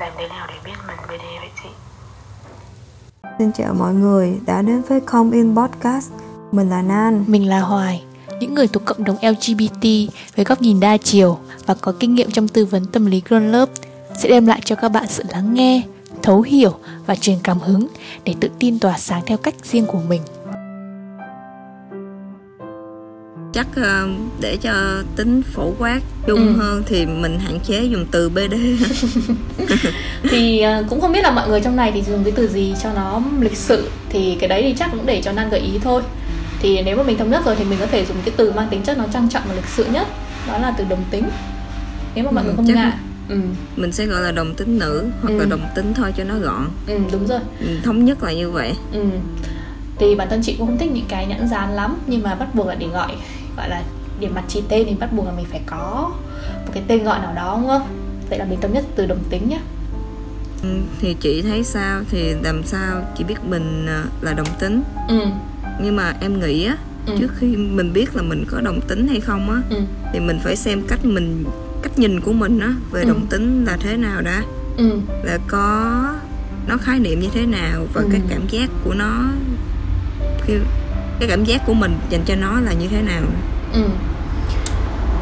làm thế nào để biết mình BD vậy chị. Xin chào mọi người đã đến với Come In Podcast. Mình là Nan. Mình là Hoài những người thuộc cộng đồng LGBT với góc nhìn đa chiều và có kinh nghiệm trong tư vấn tâm lý Grown Love sẽ đem lại cho các bạn sự lắng nghe, thấu hiểu và truyền cảm hứng để tự tin tỏa sáng theo cách riêng của mình. Chắc ờ, để cho tính phổ quát chung Ừ. hơn thì mình hạn chế dùng từ BD thì ờ, cũng không biết là mọi người trong này thì dùng cái từ gì cho nó lịch sự. Thì cái đấy thì chắc cũng để cho Nan gợi ý thôi. Thì nếu mà mình thống nhất rồi thì mình có thể dùng cái từ mang tính chất nó trang trọng và lịch sự nhất. Đó là từ đồng tính. Nếu mà mọi Ừ, người không chắc- ngại. ừ, mình sẽ gọi là đồng tính nữ hoặc Ừ. là đồng tính thôi cho nó gọn. Ừ đúng rồi. Ừ, thống nhất là như vậy. Ừ. Thì bản thân chị cũng không thích những cái nhãn dán lắm Nhưng mà bắt buộc là để gọi Gọi là để mặt chỉ tên thì bắt buộc là mình phải có Một cái tên gọi nào đó đúng không? Vậy là mình thống nhất từ đồng tính nhé Ừ, thì chị thấy sao? Thì làm sao? Chị biết mình ờ, là đồng tính. Ừ, nhưng mà em nghĩ á Ừ. trước khi mình biết là mình có đồng tính hay không á ừ, thì mình phải xem cách mình cách nhìn của mình á về Ừ. đồng tính là thế nào đã. Ừ, là có nó khái niệm như thế nào và Ừ. cái cảm giác của nó khi cái cảm giác của mình dành cho nó là như thế nào ừ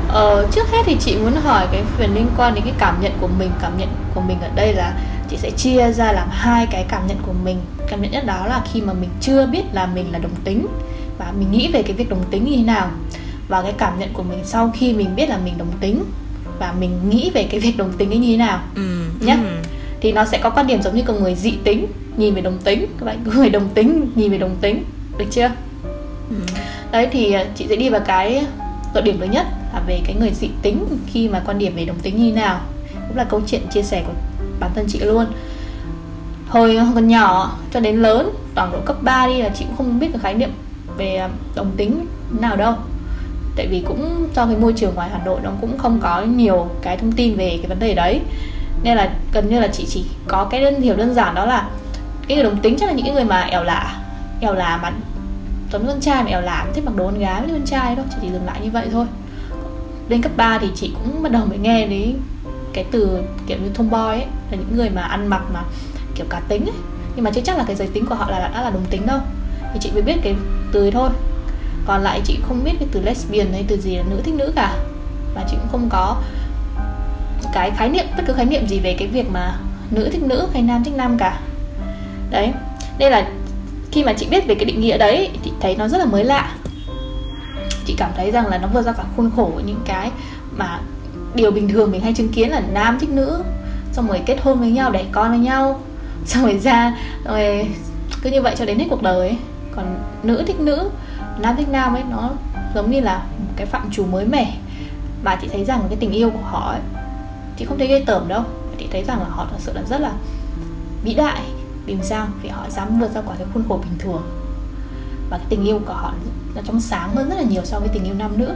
ờ, Trước hết thì chị muốn hỏi cái phần liên quan đến cái cảm nhận của mình Cảm nhận của mình ở đây là Chị sẽ chia ra làm hai cái cảm nhận của mình Cảm nhận nhất đó là khi mà mình chưa biết là mình là đồng tính Và mình nghĩ về cái việc đồng tính như thế nào Và cái cảm nhận của mình sau khi mình biết là mình đồng tính Và mình nghĩ về cái việc đồng tính ấy như thế nào ừ. Nhá. ừ. thì nó sẽ có quan điểm giống như của người dị tính nhìn về đồng tính các bạn người đồng tính nhìn về đồng tính được chưa Ừ đấy, thì à, chị sẽ đi vào cái luận điểm thứ nhất là về cái người dị tính khi mà quan điểm về đồng tính như nào. Cũng là câu chuyện chia sẻ của bản thân chị luôn. Hồi còn nhỏ, cho đến lớn, toàn độ cấp 3 đi là chị cũng không biết cái khái niệm về à, đồng tính nào đâu. Tại vì cũng do cái môi trường ngoài Hà Nội nó cũng không có nhiều cái thông tin về cái vấn đề đấy. Nên là gần như là chị chỉ có cái đơn, hiểu đơn giản đó là cái người đồng tính chắc là những cái người mà ẻo lạ ẻo lạ mà giống con trai mà làm thích mặc đồ con gái với con trai đâu chị chỉ dừng lại như vậy thôi. Đến cấp 3 thì chị cũng bắt đầu mới nghe đến cái từ kiểu như tomboy ấy, là những người mà ăn mặc mà kiểu cá tính ấy. Nhưng mà chưa chắc là cái giới tính của họ là đã là đồng tính đâu. Thì chị mới biết cái từ ấy thôi. Còn lại chị không biết cái từ lesbian hay từ gì là nữ thích nữ cả. Và chị cũng không có cái khái niệm, bất cứ khái niệm gì về cái việc mà nữ thích nữ hay nam thích nam cả. Đấy, đây là khi mà chị biết về cái định nghĩa đấy thì thấy nó rất là mới lạ. Chị cảm thấy rằng là nó vượt ra cả khuôn khổ của những cái mà điều bình thường mình hay chứng kiến là nam thích nữ, xong rồi kết hôn với nhau, đẻ con với nhau, xong rồi ra rồi cứ như vậy cho đến hết cuộc đời ấy. còn nữ thích nữ, nam thích nam ấy, nó giống như là một cái phạm trù mới mẻ. Mà chị thấy rằng cái tình yêu của họ ấy, chị không thấy ghê tởm đâu. Chị thấy rằng là họ thật sự là rất là vĩ đại bình giao vì họ dám vượt ra khỏi cái khuôn khổ bình thường. Và cái tình yêu của họ nó trong sáng hơn rất là nhiều so với tình yêu nam nữ.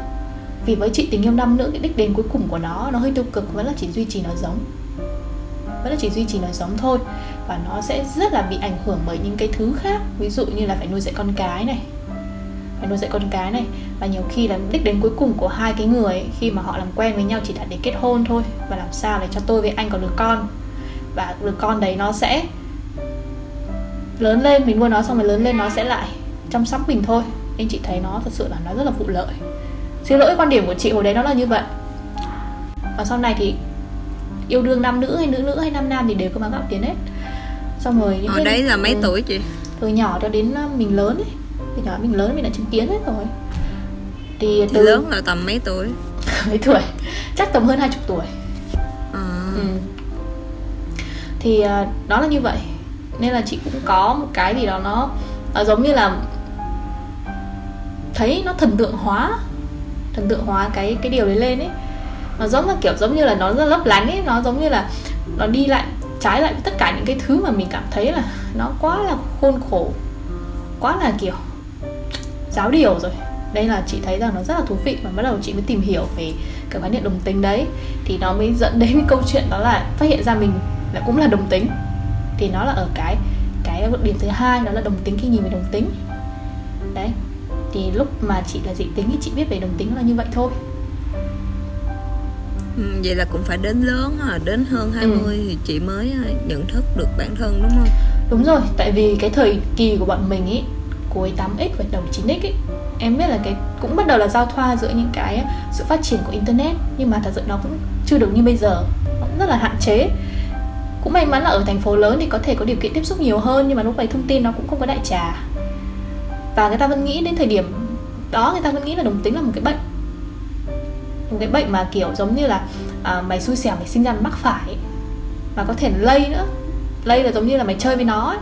Vì với chị tình yêu nam nữ cái đích đến cuối cùng của nó nó hơi tiêu cực vẫn là chỉ duy trì nó giống. Vẫn là chỉ duy trì nó giống thôi. Và nó sẽ rất là bị ảnh hưởng bởi những cái thứ khác. Ví dụ như là phải nuôi dạy con cái này. Phải nuôi dạy con cái này. Và nhiều khi là đích đến cuối cùng của hai cái người ấy, khi mà họ làm quen với nhau chỉ là để kết hôn thôi. Và làm sao để cho tôi với anh có đứa con. Và đứa con đấy nó sẽ lớn lên mình nuôi nó xong rồi lớn lên nó sẽ lại chăm sóc mình thôi. Nên chị thấy nó thật sự là nó rất là vụ lợi. Xin lỗi quan điểm của chị hồi đấy nó là như vậy. Và sau này thì yêu đương nam nữ hay nữ nữ hay nam nam thì đều có mang gạo tiền hết. Xong rồi những ở cái- đấy là mấy ừ, tuổi chị? Từ nhỏ cho đến uh, mình lớn ấy. Từ nhỏ mình lớn mình đã chứng kiến hết rồi. Thì Thì từ lớn là tầm mấy tuổi? Mấy tuổi? Chắc tầm hơn 20 tuổi. À, ừ. thì đó là như vậy nên là chị cũng có một cái gì đó nó, nó giống như là thấy nó thần tượng hóa thần tượng hóa cái cái điều đấy lên ấy. Nó giống là kiểu giống như là nó rất lấp lánh ấy nó giống như là nó đi lại trái lại với tất cả những cái thứ mà mình cảm thấy là nó quá là khôn khổ quá là kiểu giáo điều rồi. Đây là chị thấy rằng nó rất là thú vị và bắt đầu chị mới tìm hiểu về cái khái niệm đồng tính đấy. Thì nó mới dẫn đến cái câu chuyện đó là phát hiện ra mình là cũng là đồng tính thì nó là ở cái cái điểm thứ hai đó là đồng tính khi nhìn về đồng tính đấy thì lúc mà chị là dị tính thì chị biết về đồng tính là như vậy thôi Ừ, vậy là cũng phải đến lớn à, đến hơn 20 ừ. thì chị mới à, nhận thức được bản thân đúng không? Đúng rồi, tại vì cái thời kỳ của bọn mình ý cuối 8x và đầu 9x ý em biết là cái cũng bắt đầu là giao thoa giữa những cái sự phát triển của internet nhưng mà thật sự nó cũng chưa được như bây giờ nó cũng rất là hạn chế cũng may mắn là ở thành phố lớn thì có thể có điều kiện tiếp xúc nhiều hơn nhưng mà lúc này thông tin nó cũng không có đại trà. Và người ta vẫn nghĩ đến thời điểm đó người ta vẫn nghĩ là đồng tính là một cái bệnh. Một cái bệnh mà kiểu giống như là à, mày xui xẻo mày sinh ra mắc phải mà có thể lây nữa. Lây là giống như là mày chơi với nó ấy.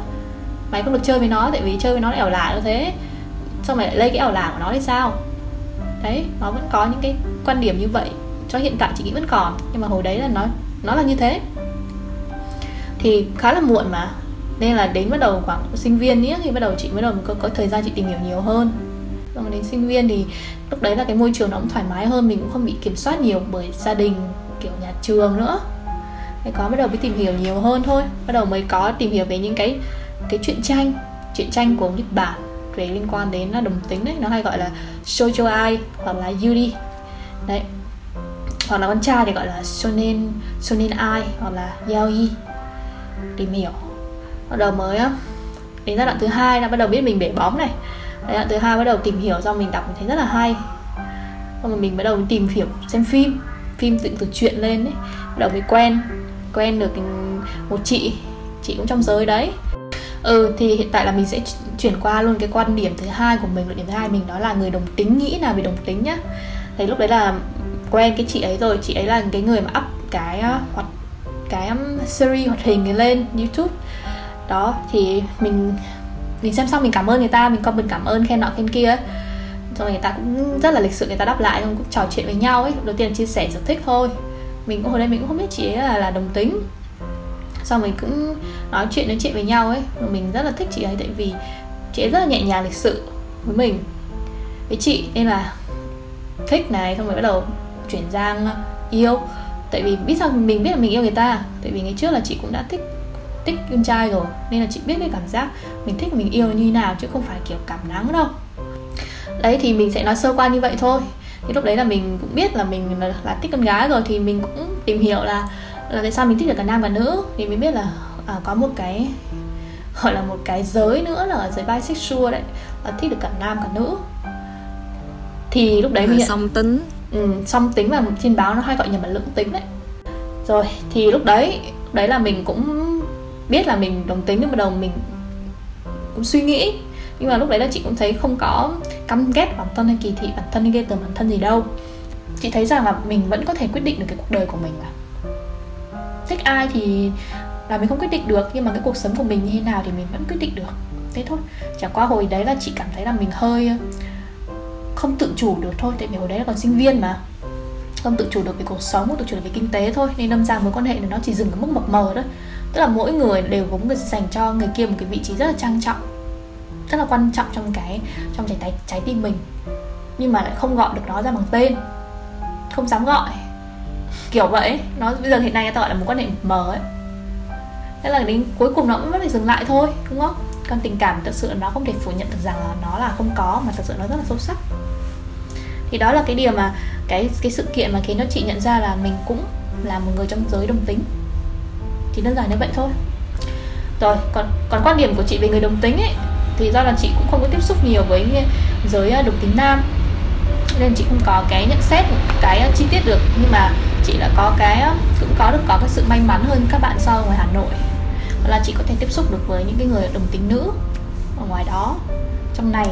mày không được chơi với nó tại vì chơi với nó lại ảo lả như thế. Xong mày lại lây cái ảo lả của nó thì sao? Đấy nó vẫn có những cái quan điểm như vậy. Cho hiện tại chị nghĩ vẫn còn nhưng mà hồi đấy là nó nó là như thế thì khá là muộn mà. Nên là đến bắt đầu khoảng sinh viên nhé thì bắt đầu chị bắt đầu có, có thời gian chị tìm hiểu nhiều hơn. Xong đến sinh viên thì lúc đấy là cái môi trường nó cũng thoải mái hơn mình cũng không bị kiểm soát nhiều bởi gia đình kiểu nhà trường nữa. Thế có bắt đầu mới tìm hiểu nhiều hơn thôi. Bắt đầu mới có tìm hiểu về những cái cái chuyện tranh chuyện tranh của Nhật Bản về liên quan đến là đồng tính đấy nó hay gọi là shoujo ai hoặc là yuri. Đấy. Hoặc là con trai thì gọi là shonen shonen ai hoặc là yaoi tìm hiểu. Bắt đầu mới đến giai đoạn thứ hai là bắt đầu biết mình bể bóng này. Giai đoạn thứ hai bắt đầu tìm hiểu do mình đọc mình thấy rất là hay. Xong rồi mình bắt đầu tìm hiểu xem phim phim dựng từ chuyện lên ấy. Bắt đầu mới quen quen được một chị chị cũng trong giới đấy. Ừ thì hiện tại là mình sẽ chuyển qua luôn cái quan điểm thứ hai của mình. Luận điểm thứ hai mình đó là người đồng tính, nghĩ nào về đồng tính nhá. Thì lúc đấy là quen cái chị ấy rồi, chị ấy là cái người mà up cái hoạt cái um, series hoạt hình lên youtube. Đó thì mình mình xem xong mình cảm ơn người ta mình comment cảm ơn khen nọ khen kia. Rồi người ta cũng rất là lịch sự người ta đáp lại cũng trò chuyện với nhau ấy. Đầu tiên là chia sẻ sở thích thôi. Mình cũng hồi đây mình cũng không biết chị ấy là, là đồng tính. Sau mình cũng nói chuyện nói chuyện với nhau ấy. Rồi mình rất là thích chị ấy tại vì chị ấy rất là nhẹ nhàng lịch sự với mình. Với chị nên là thích này xong rồi bắt đầu chuyển sang yêu tại vì biết sao mình biết là mình yêu người ta. Tại vì ngày trước là chị cũng đã thích thích con trai rồi. Nên là chị biết cái cảm giác mình thích mình yêu như nào chứ không phải kiểu cảm nắng đâu. Đấy thì mình sẽ nói sơ qua như vậy thôi. Thì lúc đấy là mình cũng biết là mình là, là thích con gái rồi thì mình cũng tìm hiểu là là tại sao mình thích được cả nam và nữ. Thì mình biết là à, có một cái gọi là một cái giới nữa là giới bisexual đấy là thích được cả nam cả nữ. Thì lúc đấy mình song tính ừ, song tính và trên báo nó hay gọi nhầm là lưỡng tính đấy. Rồi thì lúc đấy lúc đấy là mình cũng biết là mình đồng tính nhưng mà đầu mình cũng suy nghĩ. Nhưng mà lúc đấy là chị cũng thấy không có căm ghét bản thân hay kỳ thị bản thân hay ghê tởm bản thân gì đâu. Chị thấy rằng là mình vẫn có thể quyết định được cái cuộc đời của mình mà. Thích ai thì là mình không quyết định được nhưng mà cái cuộc sống của mình như thế nào thì mình vẫn quyết định được. Thế thôi. Chả qua hồi đấy là chị cảm thấy là mình hơi không tự chủ được thôi tại vì hồi đấy là còn sinh viên mà. Không tự chủ được về cuộc sống không tự chủ được về kinh tế thôi nên đâm ra mối quan hệ này nó chỉ dừng ở mức mập mờ thôi. Tức là mỗi người đều có người dành cho người kia một cái vị trí rất là trang trọng rất là quan trọng trong cái trong trái trái, trái tim mình. Nhưng mà lại không gọi được nó ra bằng tên không dám gọi. Kiểu vậy nó bây giờ hiện nay người ta gọi là một quan hệ mờ ấy. Thế là đến cuối cùng nó cũng vẫn phải dừng lại thôi đúng không? Còn tình cảm thật sự nó không thể phủ nhận được rằng là nó là không có mà thật sự nó rất là sâu sắc thì đó là cái điều mà cái cái sự kiện mà khiến cho chị nhận ra là mình cũng là một người trong giới đồng tính. Chỉ đơn giản như vậy thôi. Rồi, còn còn quan điểm của chị về người đồng tính ấy, thì do là chị cũng không có tiếp xúc nhiều với giới à, đồng tính nam. Nên chị không có cái nhận xét, cái à, chi tiết được. Nhưng mà chị đã có cái à, cũng có được, có cái sự may mắn hơn các bạn so ở ngoài Hà Nội. Là chị có thể tiếp xúc được với những cái người đồng tính nữ ở ngoài đó. Trong này,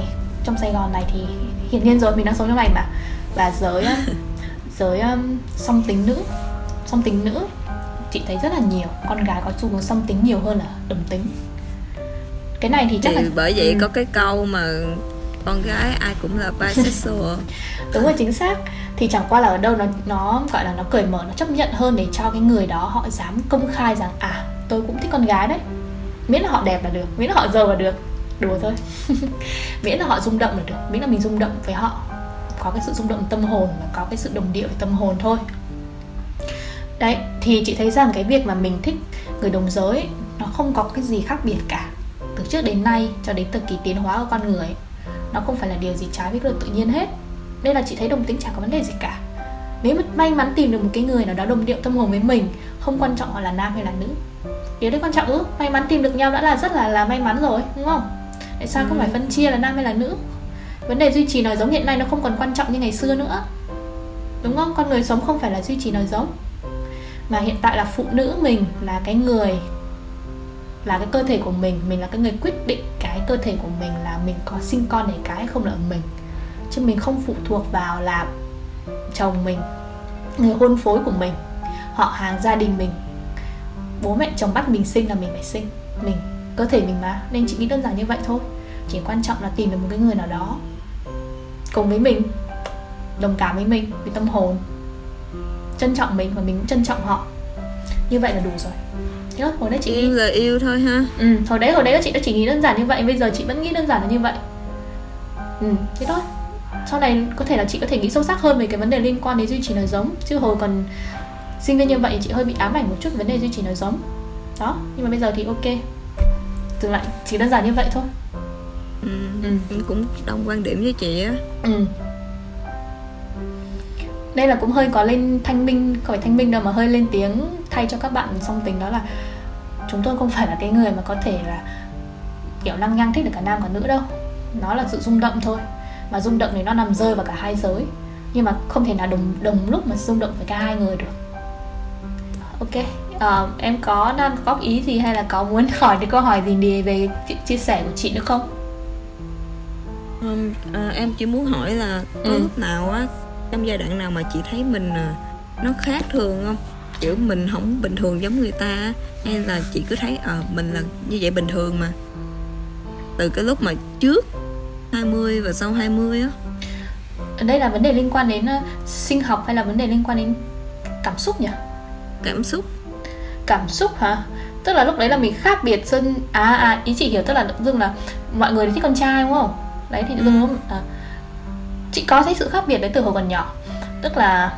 trong Sài Gòn này thì hiển nhiên rồi mình đang sống trong này mà. Và giới giới um, song tính nữ song tính nữ chị thấy rất là nhiều. Con gái có xu hướng song tính nhiều hơn là đồng tính. Cái này thì chắc thì là bởi vậy ừ. có cái câu mà con gái ai cũng là bisexual. Đúng rồi chính xác. Thì chẳng qua là ở đâu nó nó gọi là nó cởi mở nó chấp nhận hơn để cho cái người đó họ dám công khai rằng à tôi cũng thích con gái đấy. Miễn là họ đẹp là được miễn là họ giàu là được đùa thôi. Miễn là họ rung động là được. Miễn là mình rung động với họ. Có cái sự rung động tâm hồn và có cái sự đồng điệu về tâm hồn thôi. Đấy, thì chị thấy rằng cái việc mà mình thích người đồng giới nó không có cái gì khác biệt cả. Từ trước đến nay cho đến thời kỳ tiến hóa của con người nó không phải là điều gì trái với luật tự nhiên hết. Nên là chị thấy đồng tính chẳng có vấn đề gì cả. Nếu mà may mắn tìm được một cái người nào đó đồng điệu tâm hồn với mình, không quan trọng họ là nam hay là nữ. Điều đấy quan trọng ư? May mắn tìm được nhau đã là rất là là may mắn rồi, đúng không? Tại sao không phải phân chia là nam hay là nữ? Vấn đề duy trì nòi giống hiện nay nó không còn quan trọng như ngày xưa nữa. Đúng không? Con người sống không phải là duy trì nòi giống. Mà hiện tại là phụ nữ mình là cái người, là cái cơ thể của mình mình là cái người quyết định cái cơ thể của mình là mình có sinh con để cái hay không là ở mình. Chứ mình không phụ thuộc vào là chồng mình, người hôn phối của mình, họ hàng gia đình mình. Bố mẹ chồng bắt mình sinh là mình phải sinh, mình cơ thể mình mà nên chị nghĩ đơn giản như vậy thôi. Chỉ quan trọng là tìm được một cái người nào đó cùng với mình đồng cảm với mình vì tâm hồn trân trọng mình và mình cũng trân trọng họ. Như vậy là đủ rồi. Thế đó, hồi đấy chị yêu nghĩ là yêu thôi ha. Ừ, hồi đấy hồi đấy chị đã chỉ nghĩ đơn giản như vậy bây giờ chị vẫn nghĩ đơn giản là như vậy. Ừ, thế thôi. Sau này có thể là chị có thể nghĩ sâu sắc hơn về cái vấn đề liên quan đến duy trì nòi giống. Chứ hồi còn sinh viên như vậy chị hơi bị ám ảnh một chút vấn đề duy trì nòi giống. Đó nhưng mà bây giờ thì ok dừng lại chỉ đơn giản như vậy thôi. Ừ. Ừ. em cũng đồng quan điểm với chị á. Ừ. Đây là cũng hơi có lên thanh minh phải thanh minh đâu mà hơi lên tiếng thay cho các bạn song tính đó là chúng tôi không phải là cái người mà có thể là kiểu lăng nhăng thích được cả nam cả nữ đâu. Nó là sự rung động thôi. Mà rung động thì nó nằm rơi vào cả hai giới. Nhưng mà không thể nào đồng đồng lúc mà rung động với cả hai người được. Ok ờ, em có đang góp ý gì hay là có muốn hỏi cái câu hỏi gì đi về chi- chia sẻ của chị nữa không? Không, à, em chỉ muốn hỏi là có Ừ. lúc nào á trong giai đoạn nào mà chị thấy mình à, nó khác thường không? Kiểu mình không bình thường giống người ta hay là chị cứ thấy ờ mình là như vậy bình thường mà? Từ cái lúc mà trước 20 và sau 20 á. Đây là vấn đề liên quan đến sinh học hay là vấn đề liên quan đến cảm xúc nhỉ? Cảm xúc cảm xúc hả? Tức là lúc đấy là mình khác biệt hơn à à ý chị hiểu tức là dưng là mọi người thích con trai đúng không? Đấy thì dưng lúc- à, chị có thấy sự khác biệt đấy từ hồi còn nhỏ? Tức là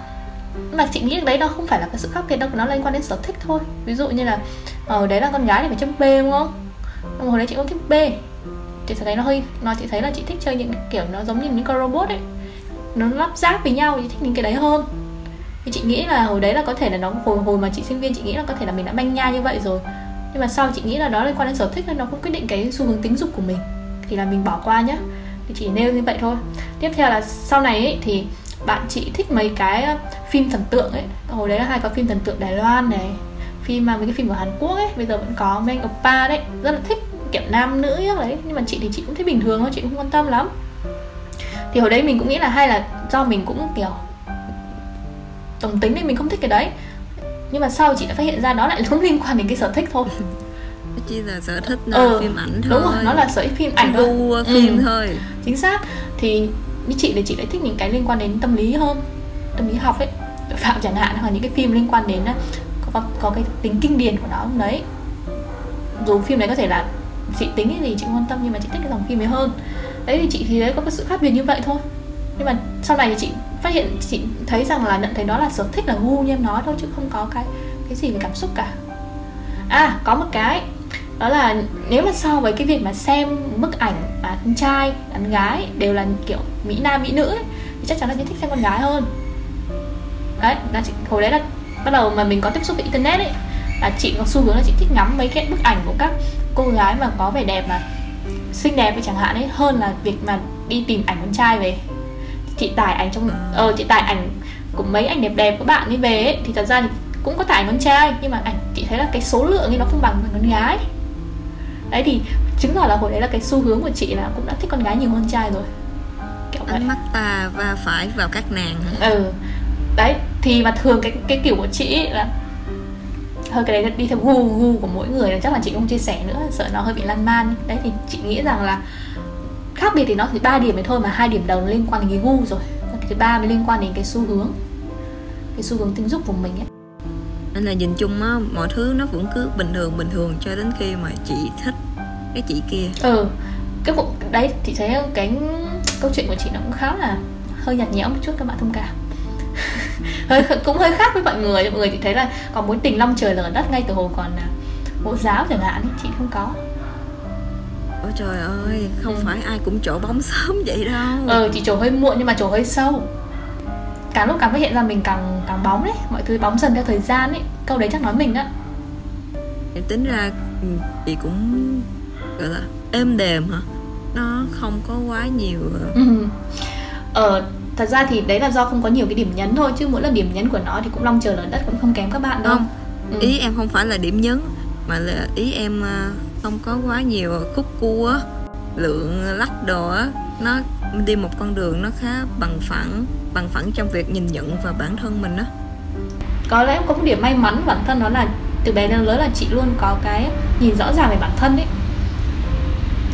mà chị nghĩ đấy nó không phải là cái sự khác biệt đâu nó liên quan đến sở thích thôi. Ví dụ như là ở đấy là con gái thì phải chấm B đúng không? Mà hồi đấy chị không thích B. Chị thấy nó hơi nó chị thấy là chị thích chơi những kiểu nó giống như những con robot ấy. Nó lắp ráp với nhau chị thích những cái đấy hơn thì chị nghĩ là hồi đấy là có thể là nó hồi hồi mà chị sinh viên chị nghĩ là có thể là mình đã manh nha như vậy rồi. Nhưng mà sau chị nghĩ là đó liên quan đến sở thích nên nó cũng quyết định cái xu hướng tính dục của mình. Thì là mình bỏ qua nhá. Thì chỉ nêu như vậy thôi. Tiếp theo là sau này ấy, thì bạn chị thích mấy cái ờ, phim thần tượng ấy. Hồi đấy là hay có phim thần tượng Đài Loan này phim mà mấy cái phim của Hàn Quốc ấy. Bây giờ vẫn có mấy anh oppa đấy. Rất là thích kiểu nam nữ ấy đấy. Nhưng mà chị thì chị cũng thấy bình thường thôi chị cũng không quan tâm lắm. Thì hồi đấy mình cũng nghĩ là hay là do mình cũng kiểu đồng tính nên mình không thích cái đấy. Nhưng mà sau chị đã phát hiện ra đó lại không liên quan đến cái sở thích thôi. Nó chỉ là sở thích Ừ, uh, phim ảnh thôi đúng rồi nó là sở thích phim ảnh Cái thôi. gu phim Ừ. thôi. Chính xác. Thì như chị thì chị lại thích những cái liên quan đến tâm lý hơn tâm lý học ấy. Tội phạm chẳng hạn hoặc những cái phim liên quan đến á, có, có cái tính kinh điển của nó đấy. Dù phim đấy có thể là chị tính cái gì chị không quan tâm nhưng mà chị thích cái dòng phim ấy hơn. Đấy thì chị thì đấy có cái sự khác biệt như vậy thôi. Nhưng mà sau này thì chị phát hiện chị thấy rằng là nhận thấy đó là sở thích là gu như em nói thôi chứ không có cái cái gì về cảm xúc cả. À có một cái đó là nếu mà so với cái việc mà xem bức ảnh à, con trai con gái đều là kiểu mỹ nam mỹ nữ ấy, thì chắc chắn là chị thích xem con gái hơn. Đấy là chị hồi đấy là bắt đầu mà mình có tiếp xúc với internet ấy là chị có xu hướng là chị thích ngắm mấy cái bức ảnh của các cô gái mà có vẻ đẹp mà xinh đẹp ấy chẳng hạn ấy hơn là việc mà đi tìm ảnh con trai về chị tải ảnh trong ờ chị tải ảnh của mấy ảnh đẹp đẹp của bạn đi về ấy, thì thật ra thì cũng có tải con trai nhưng mà ảnh chị thấy là cái số lượng ấy nó không bằng con gái. Đấy thì chứng tỏ là hồi đấy là cái xu hướng của chị là cũng đã thích con gái nhiều hơn trai rồi. Kiểu ánh mắt ta va phải vào các nàng ừ. Đấy thì mà thường cái cái kiểu của chị ấy là hơi cái đấy đi theo gu gu của mỗi người là chắc là chị không chia sẻ nữa sợ nó hơi bị lan man. Đấy thì chị nghĩ rằng là khác biệt thì nó chỉ ba điểm này thôi mà hai điểm đầu nó liên quan đến cái gu rồi. Cái thứ ba mới liên quan đến cái xu hướng cái xu hướng tình dục của mình ấy. Nên là nhìn chung á mọi thứ nó vẫn cứ bình thường bình thường cho đến khi mà chị thích cái chị kia. Ừ cái vụ đấy chị thấy cái câu chuyện của chị nó cũng khá là hơi nhạt nhẽo một chút các bạn thông cảm. Hơi cũng hơi khác với mọi người. Mọi người chị thấy là còn mối tình long trời lở đất ngay từ hồi còn là mẫu giáo chẳng hạn chị không có trời ơi không Ừ. phải ai cũng chỗ bóng sớm vậy đâu ờ chị trổ hơi muộn nhưng mà trổ hơi sâu càng lúc càng phát hiện ra mình càng càng bóng đấy mọi thứ bóng dần theo thời gian ấy câu đấy chắc nói mình á tính ra ừ, chị cũng gọi là êm đềm hả nó không có quá nhiều ờ, ừ. ờ thật ra thì đấy là do không có nhiều cái điểm nhấn thôi chứ mỗi lần điểm nhấn của nó thì cũng long trời lở đất cũng không kém các bạn đâu không Ừ. ý em không phải là điểm nhấn mà là ý em ờ, không có quá nhiều khúc cua lượng lắc đồ á nó đi một con đường nó khá bằng phẳng bằng phẳng trong việc nhìn nhận vào bản thân mình á. Có lẽ có một điểm may mắn bản thân đó là từ bé đến lớn là chị luôn có cái nhìn rõ ràng về bản thân ấy.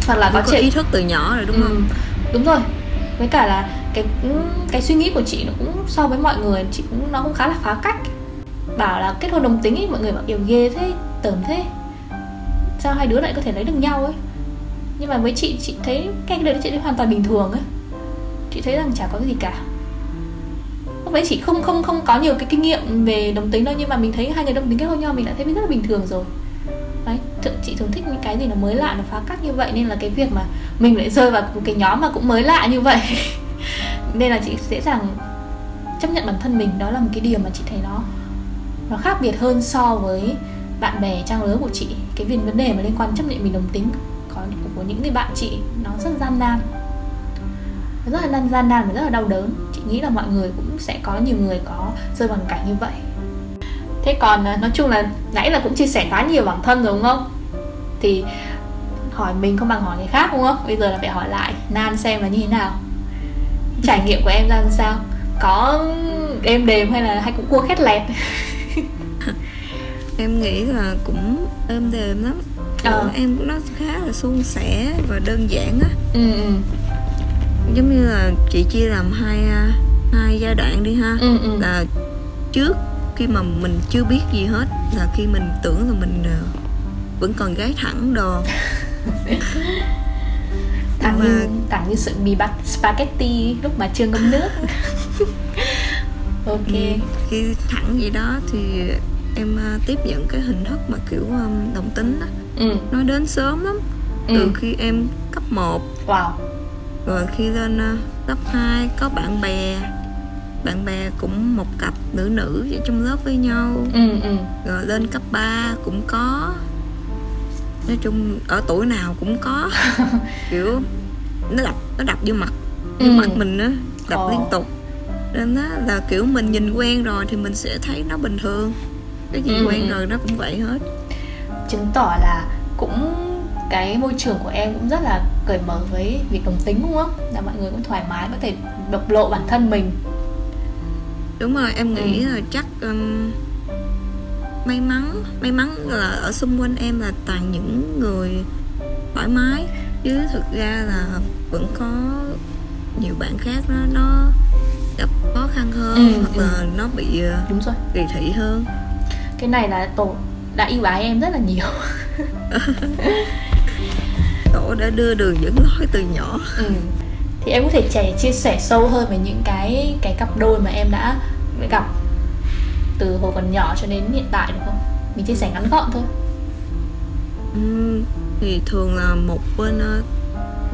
Hoặc là có, có chị ý thức từ nhỏ rồi đúng không? Ừ, đúng rồi. Với cả là cái cái suy nghĩ của chị nó cũng so với mọi người chị cũng nó cũng khá là phá cách. Bảo là kết hôn đồng tính ấy mọi người bảo kiểu ghê thế tởm thế sao hai đứa lại có thể lấy được nhau ấy? Nhưng mà với chị chị thấy cái đấy, chị thấy hoàn toàn bình thường ấy. Chị thấy rằng chả có cái gì cả. Lúc đấy chị không không không có nhiều cái kinh nghiệm về đồng tính đâu, nhưng mà mình thấy hai người đồng tính kết hôn nhau, mình đã thấy rất là bình thường rồi. Đấy, th- chị thường thích những cái gì nó mới lạ, nó phá cách như vậy, nên là cái việc mà mình lại rơi vào một cái nhóm mà cũng mới lạ như vậy. Nên là chị dễ dàng chấp nhận bản thân mình, đó là một cái điều mà chị thấy nó nó khác biệt hơn so với bạn bè trang lứa của chị cái việc vấn đề mà liên quan chấp nhận mình đồng tính có của những người bạn chị, nó rất gian nan. Rất là gian gian nan và rất là đau đớn. Chị nghĩ là mọi người cũng sẽ có, nhiều người có rơi vào cảnh như vậy. Thế còn à, nói chung là nãy là cũng chia sẻ khá nhiều bản thân rồi, đúng không? Thì hỏi mình không bằng hỏi người khác, đúng không? Bây giờ là phải hỏi lại nan xem là như thế nào. Trải nghiệm của em ra làm sao? Có êm đềm hay là hay cũng cua khét lẹt? em nghĩ là cũng êm đềm lắm. Ờ. em nó khá là suôn sẻ và đơn giản á. Ừ ừ. Giống như là chị chia làm hai à, hai giai đoạn đi ha. Ừ ừ. Là trước khi mà mình chưa biết gì hết là khi mình tưởng là mình ờ, vẫn còn gái thẳng đồ. Thẳng mà- như thẳng như sự mì bát spaghetti lúc mà chưa ngâm nước. Ok. Ừ, khi thẳng vậy đó thì em à, tiếp nhận cái hình thức mà kiểu um, đồng tính á. Ừ. Nó đến sớm lắm. Ừ. Từ khi em cấp 1 wow. Rồi khi lên à, cấp 2 có bạn bè. Bạn bè cũng một cặp nữ nữ vậy trong lớp với nhau. Ừ ừ. Rồi lên cấp 3 cũng có. Nói chung ở tuổi nào cũng có. Kiểu nó đập nó đập vô mặt. Vô Ừ. mặt mình á đập Ồ. liên tục. Nên á là kiểu mình nhìn quen rồi thì mình sẽ thấy nó bình thường cái gì Ừ, quen rồi nó cũng vậy hết. Chứng tỏ là cũng cái môi trường của em cũng rất là cởi mở với việc đồng tính đúng không? Là mọi người cũng thoải mái có thể bộc lộ bản thân mình. Đúng rồi em nghĩ Ừ. là chắc um, may mắn may mắn là ở xung quanh em là toàn những người thoải mái. Chứ thực ra là vẫn có nhiều bạn khác nó nó gặp khó khăn hơn Ừ, hoặc ừ. là nó bị ờ, đúng rồi. kỳ thị hơn cái này là tổ đã yêu ái em rất là nhiều tổ đã đưa đường dẫn lối từ nhỏ ừ. thì em có thể trẻ chia sẻ sâu hơn về những cái cái cặp đôi mà em đã gặp từ hồi còn nhỏ cho đến hiện tại được không mình chia sẻ ngắn gọn thôi Ừm, thì thường là một bên ờ,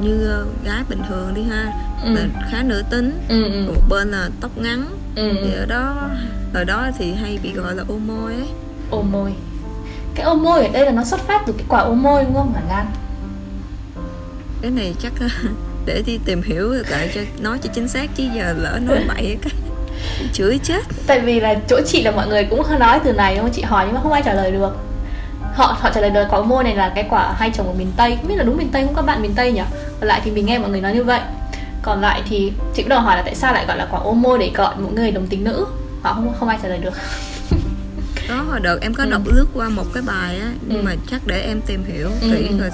như ờ, gái bình thường đi ha ừ. khá nữ tính Ừ, ừ. một bên là tóc ngắn Ừ, thì ừ. ở đó ở đó thì hay bị gọi là ô môi ấy. Ôm môi. Cái ôm môi ở đây là nó xuất phát từ cái quả ôm môi đúng không hả Lan? Cái này chắc để đi tìm hiểu lại cho nói cho chính xác chứ giờ lỡ nói bậy cái chửi chết. Tại vì là chỗ chị là mọi người cũng nói từ này không? Chị hỏi nhưng mà không ai trả lời được. Họ họ trả lời được quả ôm môi này là cái quả hai trồng ở miền tây. Không biết là đúng miền tây không? Các bạn miền tây nhỉ? Còn lại thì mình nghe mọi người nói như vậy. Còn lại thì chị cũng đầu hỏi là tại sao lại gọi là quả ôm môi để gọi một người đồng tính nữ họ không không ai trả lời được đó hồi đợt em có Ừ. đọc lướt qua một cái bài á nhưng Ừ. mà chắc để em tìm hiểu Ừ, kỹ ừ. rồi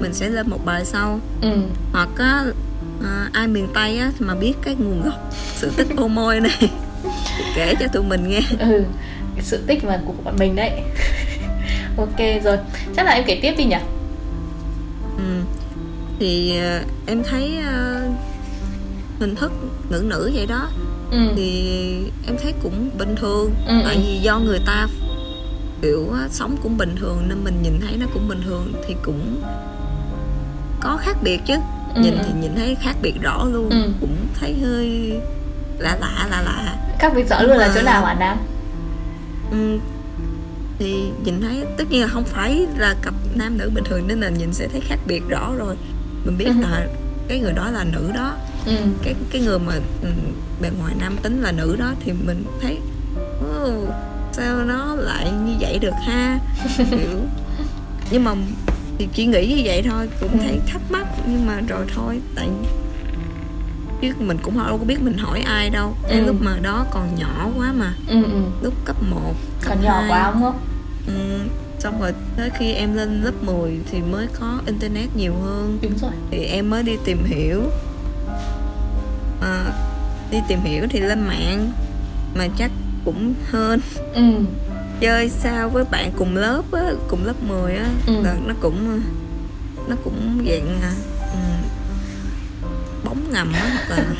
mình sẽ lên một bài sau ừ hoặc á à, ai miền tây á mà biết cái nguồn gốc sự tích ô môi này kể cho tụi mình nghe ừ sự tích mà của bọn mình đấy ok rồi chắc là em kể tiếp đi nhỉ ừ. thì à, em thấy à, hình thức nữ nữ vậy đó ừ thì em thấy cũng bình thường Ừ, tại ừ. vì do người ta kiểu sống cũng bình thường nên mình nhìn thấy nó cũng bình thường thì cũng có khác biệt chứ Ừ, nhìn thì nhìn thấy khác biệt rõ luôn Ừ. cũng thấy hơi lạ lạ lạ lạ khác biệt rõ luôn là Mà- chỗ nào hả nam ừ, thì nhìn thấy tất nhiên là không phải là cặp nam nữ bình thường nên là nhìn sẽ thấy khác biệt rõ rồi mình biết Ừ. là cái người đó là nữ đó. Ừ. Cái cái người mà ừ, bề ngoài nam tính là nữ đó thì mình thấy "Ồ, sao nó lại như vậy được ha? Kiểu nhưng mà thì chỉ nghĩ như vậy thôi cũng Ừ. thấy thắc mắc nhưng mà rồi thôi tại chứ mình cũng đâu có biết mình hỏi ai đâu. Cái Ừ. lúc mà đó còn nhỏ quá mà. Ừ ừ. Lúc cấp 1 cấp còn nhỏ 2. quá đúng không? Ừ, xong rồi tới khi em lên lớp 10 thì mới có internet nhiều hơn. Đúng rồi. Thì em mới đi tìm hiểu. À, đi tìm hiểu thì lên mạng mà chắc cũng hơn. Ừ. Chơi sao với bạn cùng lớp á cùng lớp 10 á Ừ. là nó cũng nó cũng dạng ừ, bóng ngầm á hoặc là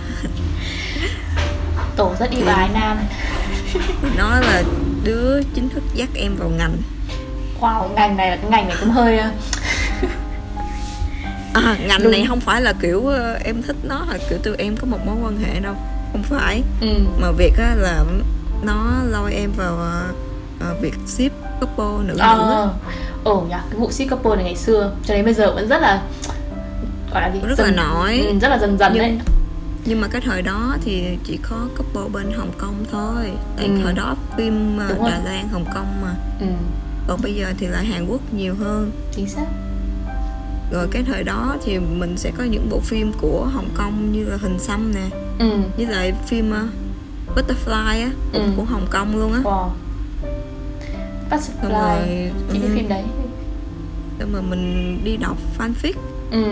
tổ rất yêu ái nam. nó là đứa chính thức dắt em vào ngành wow ngành này là cái ngành này cũng hơi ờ, à, ngành Đúng. này không phải là kiểu ờ, em thích nó là kiểu tụi em có một mối quan hệ đâu không phải ừ mà việc á là nó lôi em vào ờ, việc ship couple nữ nữ á. ờ ồ nhỉ cái vụ ship couple này ngày xưa cho đến bây giờ vẫn rất là gọi là gì Rất là nổi. ừ, rất là dần dần Nhưng- đấy nhưng mà cái thời đó thì chỉ có couple bên Hồng Kông thôi tại Ừ. thời đó phim ờ, Đúng rồi. Đà Lan Hồng Kông mà ừ còn bây giờ thì lại Hàn Quốc nhiều hơn. Chính xác. Rồi cái thời đó thì mình sẽ có những bộ phim của Hồng Kông như là Hình Xăm nè ừ. với lại phim ờ, Butterfly á cũng Ừ. của Hồng Kông luôn á. Wow. Butterfly rồi chị biết ừ, phim đấy. Xong rồi mình đi đọc fanfic. Ừ.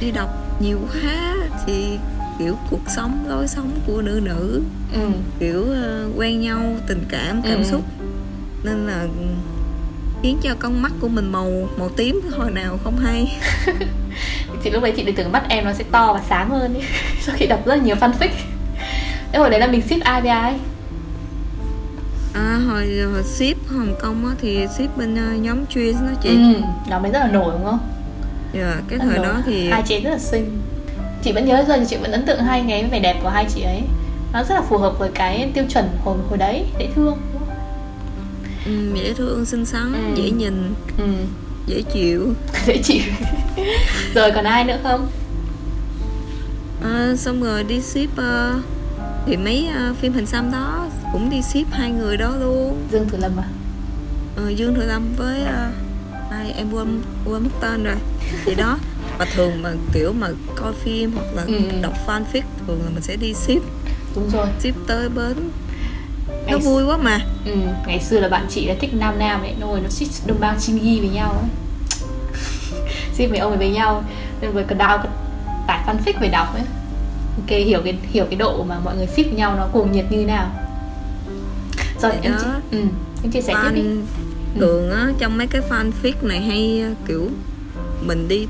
Đi đọc nhiều quá thì kiểu cuộc sống lối sống của nữ nữ ừ. kiểu ờ, quen nhau tình cảm cảm Ừ. xúc. Nên là khiến cho con mắt của mình màu màu tím hồi nào không hay. Thì lúc đấy chị định tưởng mắt em nó sẽ to và sáng hơn ấy sau khi đọc rất là nhiều fanfic. Thế hồi đấy là mình ship ai với ai à, hồi, hồi ship Hồng Kông á, thì ship bên ờ, nhóm Chuyên đó chị. Ừ nhóm đấy rất là nổi đúng không? Dạ, cái Rất thời nổi. đó thì hai chị rất là xinh. Chị vẫn nhớ giờ thì chị vẫn ấn tượng hai cái vẻ đẹp của hai chị ấy. Nó rất là phù hợp với cái tiêu chuẩn hồi hồi đấy dễ thương um, dễ thương xinh xắn Ừ. dễ nhìn ừ. dễ chịu. Dễ chịu. Rồi còn ai nữa không? À, xong rồi đi ship ờ, thì mấy ờ, phim hình xăm đó cũng đi ship hai người đó luôn. Dương tử lâm à? Ờ, Dương Thừa Lâm với ờ, ai em quên quên mất tên rồi. Thì đó và thường mà kiểu mà coi phim hoặc là Ừ. đọc fanfic thường là mình sẽ đi ship. Đúng rồi. Ship tới bến nó Ngày- vui quá mà. Ừ, ngày xưa là bạn chị là thích nam nam ấy. Nó ngồi nó xích đồng bang chinh ghi với nhau ấy. Ship mấy ông ấy với nhau. Nên với cái đào tải fanfic về đọc ấy. Ok hiểu cái hiểu cái độ mà mọi người ship với nhau nó cuồng nhiệt như nào. Rồi em đó. chị, ừ, em chia sẻ tiếp đi. Fan thường á trong mấy cái fanfic này hay ờ, kiểu mình đi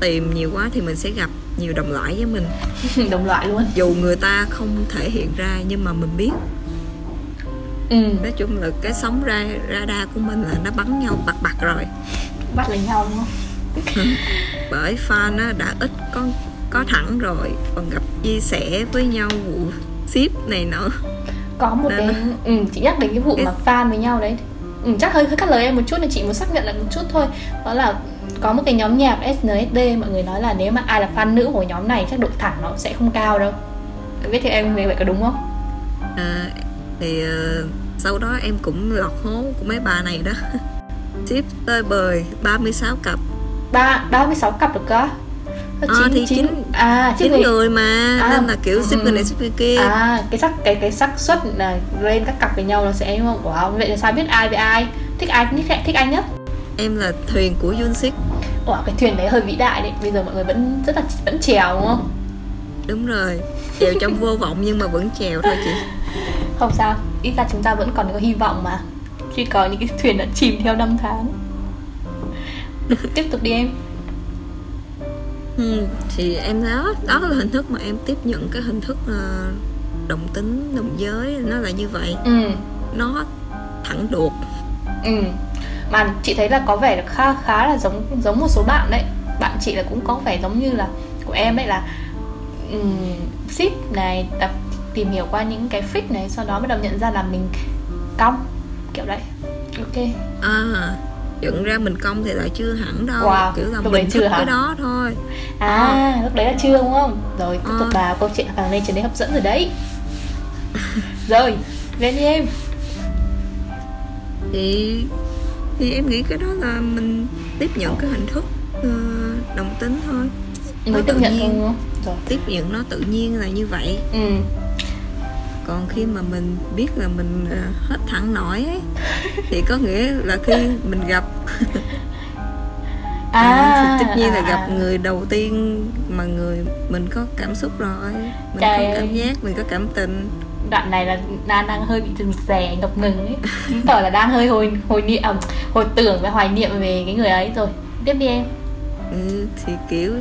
tìm nhiều quá thì mình sẽ gặp nhiều đồng loại với mình. Đồng loại luôn. Dù người ta không thể hiện ra nhưng mà mình biết ừ, nói chung là cái sóng ra radar của mình là nó bắn nhau bặt bặt rồi. Bắt lấy nhau đúng không? Bởi fan á, đã ít có có thẳng rồi còn gặp chia sẻ với nhau vụ ship này nữa có một Nên cái ừ, chị nhắc đến cái vụ mà fan với nhau đấy. Ừ, chắc hơi hơi cắt lời em một chút nên chị muốn xác nhận lại một chút thôi. Đó là có một cái nhóm nhạc SNSD mọi người nói là nếu mà ai là fan nữ của nhóm này chắc độ thẳng nó sẽ không cao đâu. Em biết thì em về vậy có đúng không? À, thì ờ, sau đó em cũng lọt hố của mấy bà này đó. Ship tơi bời 36 cặp. Ba ba mươi sáu cặp được cơ Ờ, Ờ, thì chín- à chín người người mà À, nên là kiểu ship người này ship người kia. À cái xác cái cái xác suất là lên các cặp với nhau nó sẽ không? Wow vậy là sao biết ai với ai? Thích ai thích thích ai nhất? Em là thuyền của Yunshik. Ủa cái thuyền đấy hơi vĩ đại đấy. Bây giờ mọi người vẫn rất là vẫn chèo đúng không? đúng rồi chèo trong vô vọng nhưng mà vẫn chèo thôi chị Không sao, ít ra chúng ta vẫn còn có hy vọng mà. Khi có những cái thuyền đã chìm theo năm tháng. Tiếp tục đi em. Ừ, thì em đó đó là hình thức mà em tiếp nhận cái hình thức ờ, đồng tính đồng giới nó là như vậy. Ừ, nó thẳng đột. Ừ. Mà chị thấy là có vẻ là khá khá là giống giống một số bạn đấy. Bạn chị là cũng có vẻ giống như là của em ấy là um, ship này, tập tìm hiểu qua những cái fix này sau đó bắt đầu nhận ra là mình cong. Kiểu đấy. Ok. À nhận ra mình công thì lại chưa hẳn đâu. Wow, kiểu là lúc mình chưa thích hả? cái đó thôi. À lúc đấy là chưa đúng không? Rồi tiếp tục Ờ. vào câu chuyện càng lên trở nên hấp dẫn rồi đấy. Rồi lên đi em. Thì thì em nghĩ cái đó là mình tiếp nhận cái hình thức ờ, đồng tính thôi. Mới tiếp nhận nhiên. không? Rồi. Tiếp nhận nó tự nhiên là như vậy. Ừ còn khi mà mình biết là mình ờ, hết thẳng nổi ấy, thì có nghĩa là khi mình gặp à. Thì tất nhiên là à, gặp à. người đầu tiên mà người mình có cảm xúc rồi mình Trời có cảm giác mình có cảm tình. Đoạn này là Nan đang hơi bị rụt rè ngập ngừng ấy. Chứng tỏ là đang hơi hồi hồi niệm à, hồi tưởng và hoài niệm về cái người ấy rồi. Tiếp đi em. Ừ, thì kiểu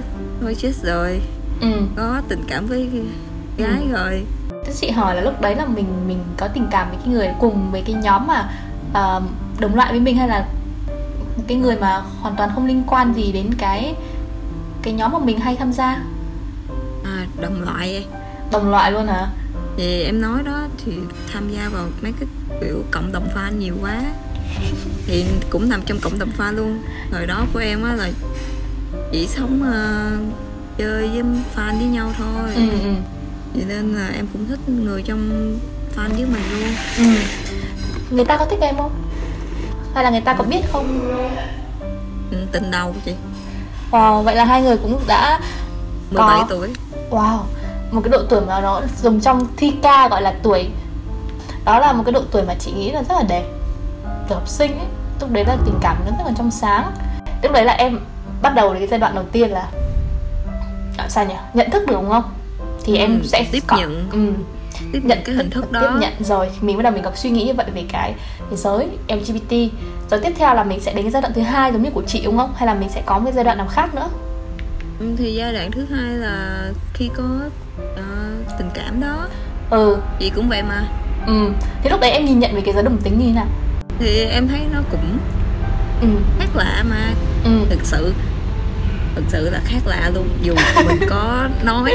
thôi chết rồi. Ừ. Có tình cảm với gái Ừ. rồi Thế chị hỏi là lúc đấy là mình mình có tình cảm với cái người cùng với cái nhóm mà ờ, đồng loại với mình hay là cái người mà hoàn toàn không liên quan gì đến cái cái nhóm mà mình hay tham gia? À, đồng loại. Đồng loại luôn hả? Thì em nói đó thì tham gia vào mấy cái kiểu cộng đồng fan nhiều quá. Thì cũng nằm trong cộng đồng fan luôn. Thời đó của em á là chỉ sống ờ, chơi với fan với nhau thôi. Ừ ừ vậy nên là em cũng thích người trong fan với mình luôn. Ừ. Người ta có thích em không? Hay là người ta có biết không? Ừ, tình đầu của chị. Wow vậy là hai người cũng đã 17 Có. tuổi. Wow, một cái độ tuổi mà nó dùng trong thi ca gọi là tuổi. Đó là một cái độ tuổi mà chị nghĩ là rất là đẹp. Tuổi học sinh ấy Lúc đấy là tình cảm nó rất là trong sáng. Lúc đấy là em bắt đầu đến cái giai đoạn đầu tiên là à, Sao nhỉ? Nhận thức được đúng không? Thì em Ừ, sẽ tiếp có- nhận. ừ, tiếp nhận cái hình thức đó. Tiếp nhận rồi Mình bắt đầu mình có suy nghĩ như vậy về cái, cái giới LGBT Rồi tiếp theo là mình sẽ đến cái giai đoạn thứ hai giống như của chị đúng không? Hay là mình sẽ có một cái giai đoạn nào khác nữa? Ừ, thì giai đoạn thứ hai là khi có ờ, tình cảm đó. Ừ, chị cũng vậy mà. Ừ. Thế lúc đấy em nhìn nhận về cái giới đồng tính như thế nào? thì em thấy nó cũng Ừ, khác lạ mà ừ. thực sự thực sự là khác lạ luôn dù mình có nói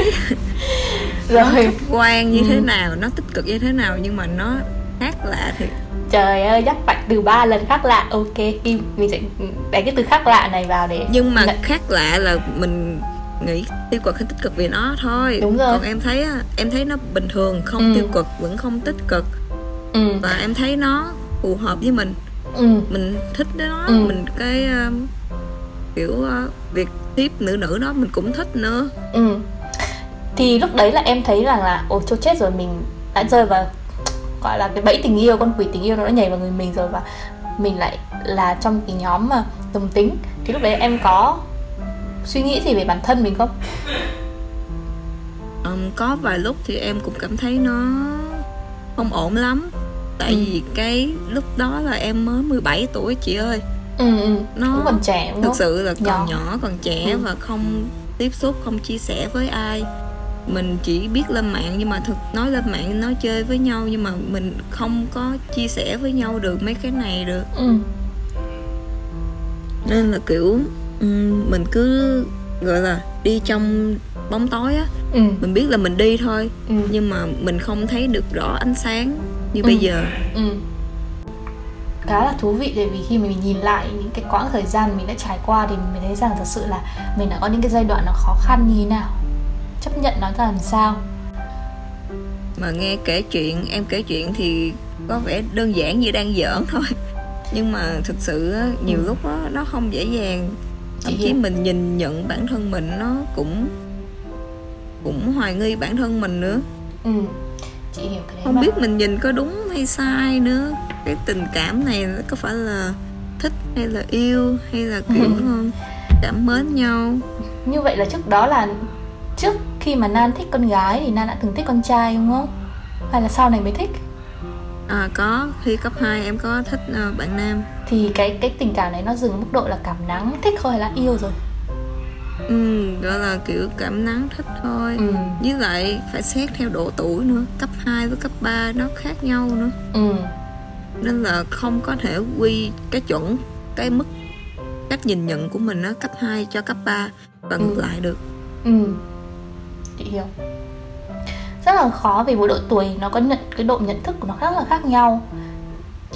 nó rồi khách quan như Ừ. thế nào nó tích cực như thế nào nhưng mà nó khác lạ thì trời ơi nhắc bạn từ ba lần khác lạ. Ok Kim mình sẽ đánh cái từ khác lạ này vào để nhưng mà Nhận- khác lạ là mình nghĩ tiêu cực hay tích cực vì nó thôi. Đúng rồi. còn em thấy em thấy nó bình thường không Ừ. tiêu cực vẫn không tích cực. Ừ. Và em thấy nó phù hợp với mình. Ừ. Mình thích nó Ừ. mình cái kiểu uh, việc tiếp nữ nữ đó mình cũng thích nữa. Ừ. Thì lúc đấy là em thấy rằng là ôi châu chết rồi mình đã rơi vào gọi là cái bẫy tình yêu con quỷ tình yêu nó đã nhảy vào người mình rồi và mình lại là trong cái nhóm mà đồng tính. Thì lúc đấy em có suy nghĩ gì về bản thân mình không? Um, có vài lúc thì em cũng cảm thấy nó không ổn lắm. Tại Ừ. vì cái lúc đó là em mới 17 tuổi chị ơi ừ ừ. Nó cũng còn trẻ đúng thực sự là còn Nhỏ. nhỏ còn trẻ Ừ. và không tiếp xúc không chia sẻ với ai. Mình chỉ biết lên mạng nhưng mà thực nói lên mạng nói chơi với nhau nhưng mà mình không có chia sẻ với nhau được mấy cái này được. Ừ. Nên là kiểu ừm, mình cứ gọi là đi trong bóng tối á. Ừ. Mình biết là mình đi thôi ừ. nhưng mà mình không thấy được rõ ánh sáng như Ừ. bây giờ. Ừ. khá là thú vị tại vì khi mình nhìn lại những cái quãng thời gian mình đã trải qua thì mình thấy rằng thật sự là mình đã có những cái giai đoạn nó khó khăn như thế nào. Chấp nhận nó ra làm sao? Mà nghe kể chuyện em kể chuyện thì có vẻ đơn giản như đang giỡn thôi. Nhưng mà thực sự nhiều Ừ. lúc á, nó không dễ dàng. Thậm chí mình nhìn nhận bản thân mình nó cũng cũng hoài nghi bản thân mình nữa. Ừ chị hiểu cái đấy không mà. biết mình nhìn có đúng hay sai nữa cái tình cảm này có phải là thích hay là yêu hay là kiểu Ừ. cảm mến nhau. Như vậy là trước đó là trước khi mà Nan thích con gái thì Nan đã từng thích con trai đúng không? Hay là sau này mới thích? À có. Khi cấp 2 em có thích ờ, bạn nam. Thì cái cái tình cảm này nó dừng mức độ là cảm nắng thích thôi hay là yêu rồi. Ừ gọi là kiểu cảm nắng thích thôi. Ừ. Với lại phải xét theo độ tuổi nữa. Cấp 2 với cấp 3 nó khác nhau nữa. Ừ nên là không có thể quy cái chuẩn cái mức cách nhìn nhận của mình nó cấp 2 cho cấp 3 và ngược Ừ. lại được. Ừ. Chị hiểu. Rất là khó vì mỗi độ tuổi nó có nhận cái độ nhận thức của nó rất là khác nhau.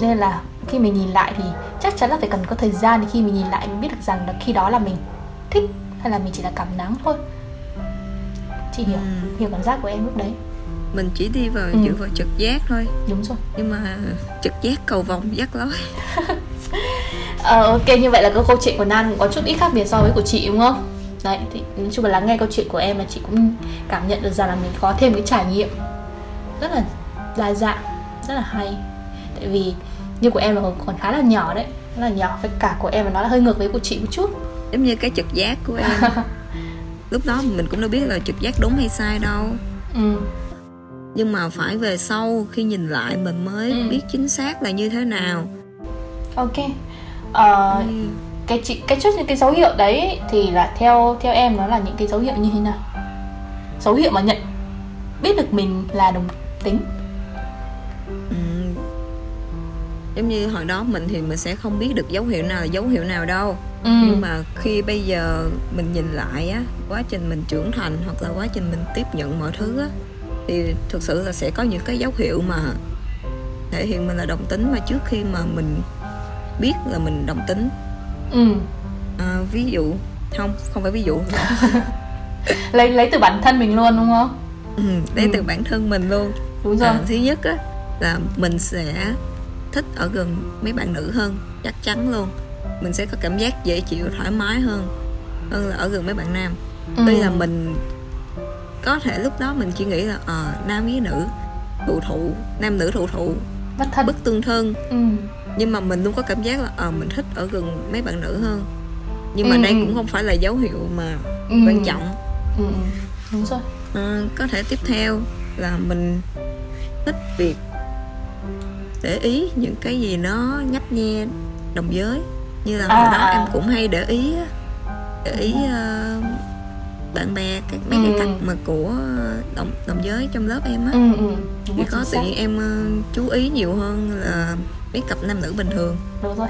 Nên là khi mình nhìn lại thì chắc chắn là phải cần có thời gian để khi mình nhìn lại mình biết được rằng là khi đó là mình thích hay là mình chỉ là cảm nắng thôi. Chị hiểu. Ừ. hiểu cảm giác của em lúc đấy mình chỉ đi vào Ừ. dựa vào trực giác thôi đúng rồi nhưng mà trực giác cầu vòng dắt lối Ờ, ok như vậy là cái câu chuyện của Nan cũng có chút ít khác biệt so với của chị đúng không? Đấy, thì nói chung là lắng nghe câu chuyện của em là chị cũng cảm nhận được rằng là mình có thêm cái trải nghiệm rất là đa dạng, rất là hay. Tại vì như của em là còn khá là nhỏ đấy, rất là nhỏ. Với cả của em là nó là hơi ngược với của chị một chút. giống như cái trực giác của em lúc đó mình cũng đâu biết là trực giác đúng hay sai đâu Ừ, nhưng mà phải về sau khi nhìn lại mình mới Ừ. biết chính xác là như thế nào ok. Ờ, Ừ. cái chị cái chút những cái dấu hiệu đấy thì là theo theo em nó là những cái dấu hiệu như thế nào? Dấu hiệu mà nhận biết được mình là đồng tính. Ừ. giống như hồi đó mình thì mình sẽ không biết được dấu hiệu nào là dấu hiệu nào đâu Ừ. nhưng mà khi bây giờ mình nhìn lại á quá trình mình trưởng thành hoặc là quá trình mình tiếp nhận mọi thứ á thì thực sự là sẽ có những cái dấu hiệu mà thể hiện mình là đồng tính mà trước khi mà mình biết là mình đồng tính. Ừ. à, ví dụ không không phải ví dụ. Lấy lấy từ bản thân mình luôn đúng không? Ừ, lấy Ừ. từ bản thân mình luôn. Đúng rồi. À, thứ nhất á là mình sẽ thích ở gần mấy bạn nữ hơn chắc chắn luôn. Mình sẽ có cảm giác dễ chịu thoải mái hơn hơn là ở gần mấy bạn nam. Ừ. tuy là mình có thể lúc đó mình chỉ nghĩ là ờ nam với nữ thụ thụ nam nữ thụ thụ bất thân bất tương thân ừ. nhưng mà mình luôn có cảm giác là ờ mình thích ở gần mấy bạn nữ hơn nhưng mà Ừ, đây cũng không phải là dấu hiệu mà Ừ. quan trọng ừ. đúng rồi Ờ, có thể tiếp theo là mình thích việc để ý những cái gì nó nhấp nhe đồng giới như là À, hồi đó à. em cũng hay để ý để ý ờ, bạn bè các mấy Ừ. cái cặp mà của đồng đồng giới trong lớp em á ừ. Ừ. đúng có tự nhiên em ờ, chú ý nhiều hơn là mấy cặp nam nữ bình thường đúng rồi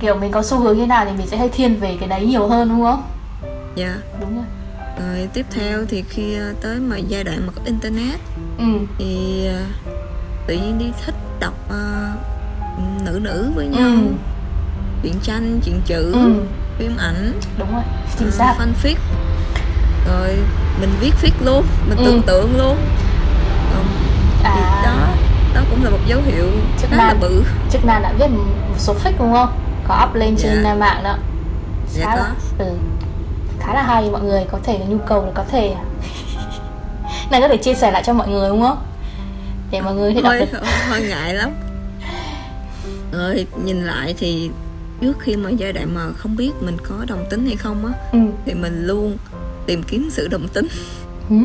kiểu mình có xu hướng như nào thì mình sẽ hay thiên về cái đấy nhiều hơn đúng không dạ đúng rồi rồi tiếp theo thì khi ờ, tới mà giai đoạn mà có internet ừ. thì ờ, tự nhiên đi thích đọc ờ, nữ nữ với nhau Ừ. truyện tranh chuyện chữ ừ. phim ảnh đúng rồi chính xác fanfic rồi mình viết viết luôn mình Ừ. tưởng tượng luôn thì à đó đó cũng là một dấu hiệu Chức khá là năng. bự trước nan đã viết một số fic đúng không có up lên trên Dạ. mạng đó Dạ khá là ừ. khá là hay mọi người có thể nhu cầu thì có thể này có thể chia sẻ lại cho mọi người đúng không để mọi người đọc hơi, được hơi ngại lắm rồi nhìn lại thì trước khi mà giai đoạn mà không biết mình có đồng tính hay không á ừ. thì mình luôn tìm kiếm sự đồng tính. Ừ.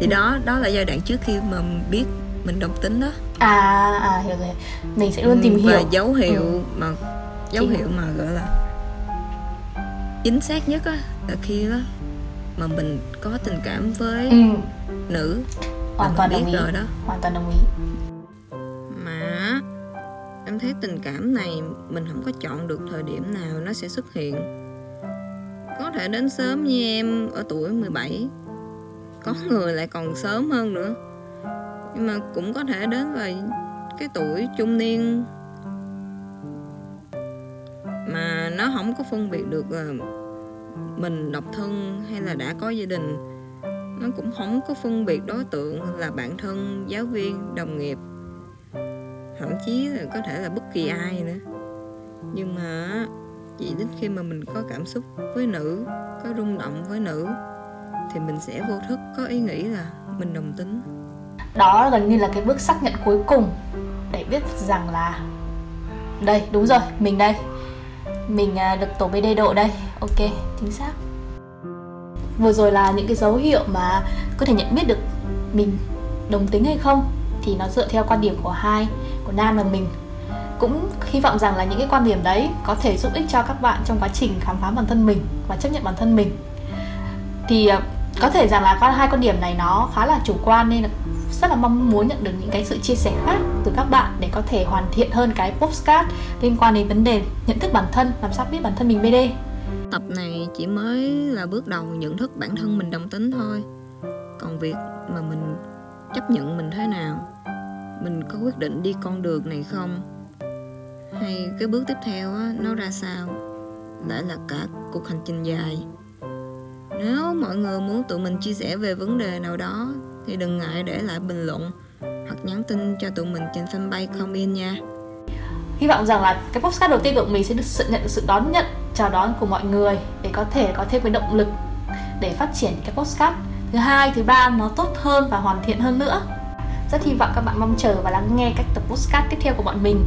thì đó đó là giai đoạn trước khi mà mình biết mình đồng tính đó. À à hiểu rồi. Mình sẽ luôn tìm Ừ, hiểu. và dấu hiệu Ừ. mà dấu Chị- hiệu mà gọi là chính xác nhất á là khi đó mà mình có tình cảm với ừ. nữ hoàn toàn đồng ý. rồi đó. Hoàn toàn đồng ý. Mà em thấy tình cảm này mình không có chọn được thời điểm nào nó sẽ xuất hiện có thể đến sớm như em ở tuổi 17 có người lại còn sớm hơn nữa. Nhưng mà cũng có thể đến vào cái tuổi trung niên. Mà nó không có phân biệt được là mình độc thân hay là đã có gia đình. Nó cũng không có phân biệt đối tượng là bạn thân, giáo viên, đồng nghiệp. Thậm chí là có thể là bất kỳ ai nữa. Nhưng mà chỉ đến khi mà mình có cảm xúc với nữ, có rung động với nữ, thì mình sẽ vô thức có ý nghĩ là mình đồng tính. Đó gần như là cái bước xác nhận cuối cùng để biết rằng là, đây, đúng rồi, mình đây. Mình à, được tổ BD độ đây. Ok, chính xác. Vừa rồi là những cái dấu hiệu mà có thể nhận biết được mình đồng tính hay không thì nó dựa theo quan điểm của hai, của nam và mình cũng hy vọng rằng là những cái quan điểm đấy có thể giúp ích cho các bạn trong quá trình khám phá bản thân mình và chấp nhận bản thân mình. Thì ờ, có thể rằng là hai quan điểm này nó khá là chủ quan nên là rất là mong muốn nhận được những cái sự chia sẻ khác từ các bạn để có thể hoàn thiện hơn cái postcard liên quan đến vấn đề nhận thức bản thân, làm sao biết bản thân mình BD tập này chỉ mới là bước đầu nhận thức bản thân mình đồng tính thôi. Còn việc mà mình chấp nhận mình thế nào? Mình có quyết định đi con đường này không? Hay cái bước tiếp theo á, nó ra sao? Lại là cả cuộc hành trình dài. Nếu mọi người muốn tụi mình chia sẻ về vấn đề nào đó thì đừng ngại để lại bình luận hoặc nhắn tin cho tụi mình trên fanpage comment nha. Hy vọng rằng là cái postcard đầu tiên của mình sẽ được sự nhận được sự đón nhận chào đón của mọi người để có thể có thêm cái động lực để phát triển cái postcard thứ hai thứ ba nó tốt hơn và hoàn thiện hơn nữa. Rất hy vọng các bạn mong chờ và lắng nghe các tập postcard tiếp theo của bọn mình.